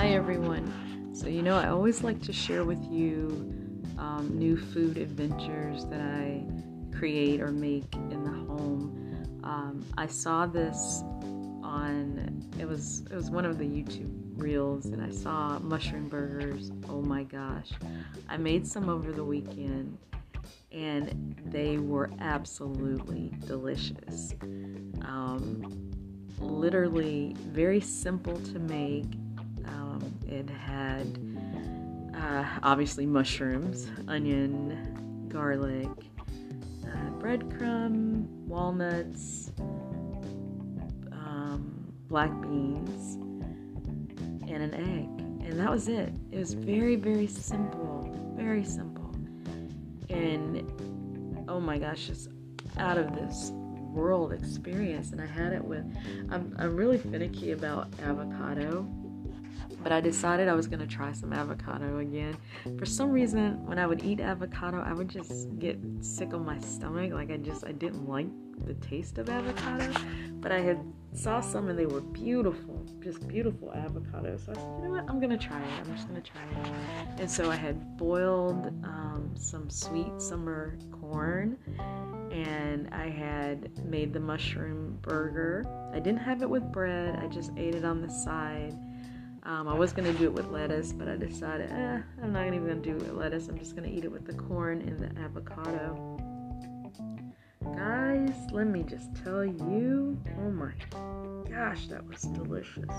Hi, everyone. So, you know, I always like to share with you um, new food adventures that I create or make in the home. Um, I saw this on it was it was one of the YouTube reels, and I saw mushroom burgers. Oh my gosh! I made some over the weekend, and they were absolutely delicious. Um, literally very simple to make. It had uh, obviously mushrooms, onion, garlic, uh, breadcrumb, walnuts, um, black beans, and an egg. And that was it. It was very, very simple. Very simple. And oh my gosh, just out of this world experience. And I had it with, I'm, I'm really finicky about avocado but I decided I was to try some avocado again. For some reason, when I would eat avocado, I would just get sick on my stomach. Like I just I didn't like the taste of avocado, but I had saw some and they were beautiful, just beautiful avocados. So I said, you know what, I'm gonna try it. I'm just gonna try it. And so I had boiled um, some sweet summer corn, and I had made the mushroom burger. I didn't have it with bread. I just ate it on the side um, I was gonna do it with lettuce, but I decided, eh, I'm not even gonna do it with lettuce. I'm just gonna eat it with the corn and the avocado. Guys, let me just tell you, oh my gosh, that was delicious.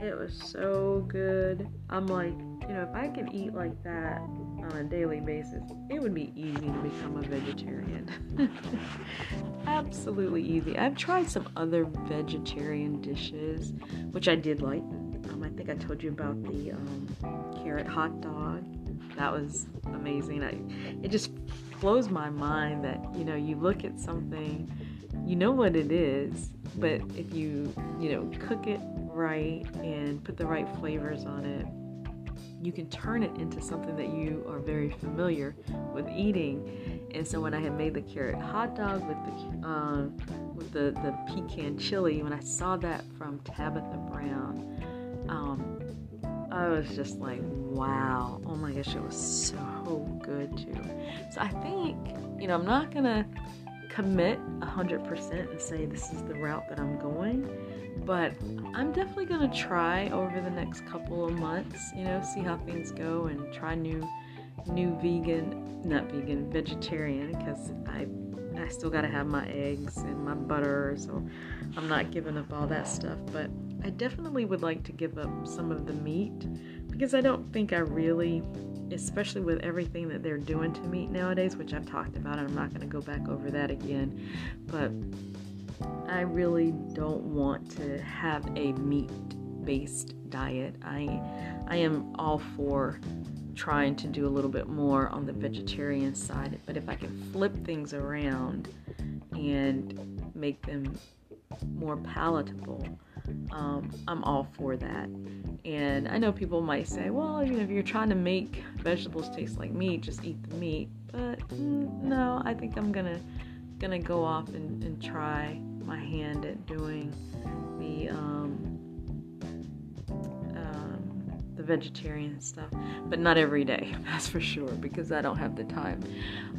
It was so good. I'm like, you know, if I could eat like that on a daily basis, it would be easy to become a vegetarian. Absolutely easy. I've tried some other vegetarian dishes, which I did like. Um, I think I told you about the um, carrot hot dog. That was amazing. I, it just blows my mind that you know you look at something, you know what it is, but if you you know cook it right and put the right flavors on it, you can turn it into something that you are very familiar with eating. And so when I had made the carrot hot dog with the um, with the the pecan chili, when I saw that from Tabitha Brown, um, I was just like, wow, oh my gosh, it was so good too. So I think, you know, I'm not gonna commit 100% and say this is the route that I'm going, but I'm definitely gonna try over the next couple of months, you know, see how things go and try new, new vegan, not vegan, vegetarian, because I I still got to have my eggs and my butter, so I'm not giving up all that stuff. But I definitely would like to give up some of the meat because I don't think I really, especially with everything that they're doing to meat nowadays, which I've talked about, and I'm not going to go back over that again. But I really don't want to have a meat based diet. I I am all for trying to do a little bit more on the vegetarian side. But if I can flip things around and make them more palatable, um, I'm all for that. And I know people might say, well, you know, if you're trying to make vegetables taste like meat, just eat the meat. But mm, no, I think I'm gonna gonna go off and, and try my hand at doing the um, vegetarian stuff, but not every day, that's for sure, because I don't have the time.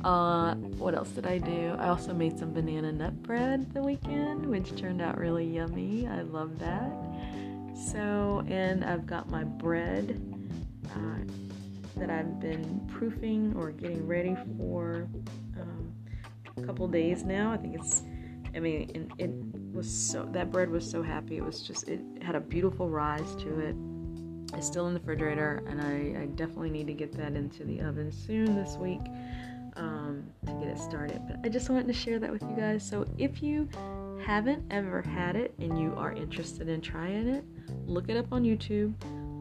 Uh, what else did I do? I also made some banana nut bread the weekend, which turned out really yummy. I love that. So, and I've got my bread uh, that I've been proofing or getting ready for um, a couple days now. I think it's, I mean, it was so, that bread was so happy. It was just, it had a beautiful rise to it it's still in the refrigerator, and I, I definitely need to get that into the oven soon this week um, to get it started. But I just wanted to share that with you guys. So if you haven't ever had it and you are interested in trying it, look it up on YouTube.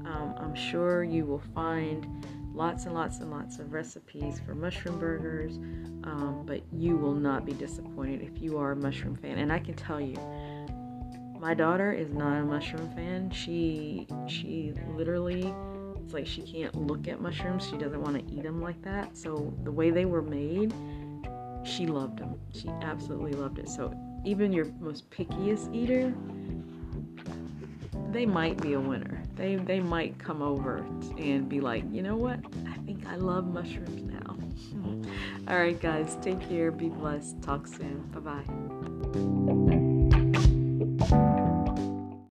Um, I'm sure you will find lots and lots and lots of recipes for mushroom burgers, um, but you will not be disappointed if you are a mushroom fan. And I can tell you, my daughter is not a mushroom fan. She she literally it's like she can't look at mushrooms. She doesn't want to eat them like that. So the way they were made, she loved them. She absolutely loved it. So even your most pickiest eater, they might be a winner. they they might come over and be like, you know what? I think I love mushrooms now. All right, guys, take care. Be blessed. Talk soon. Bye bye.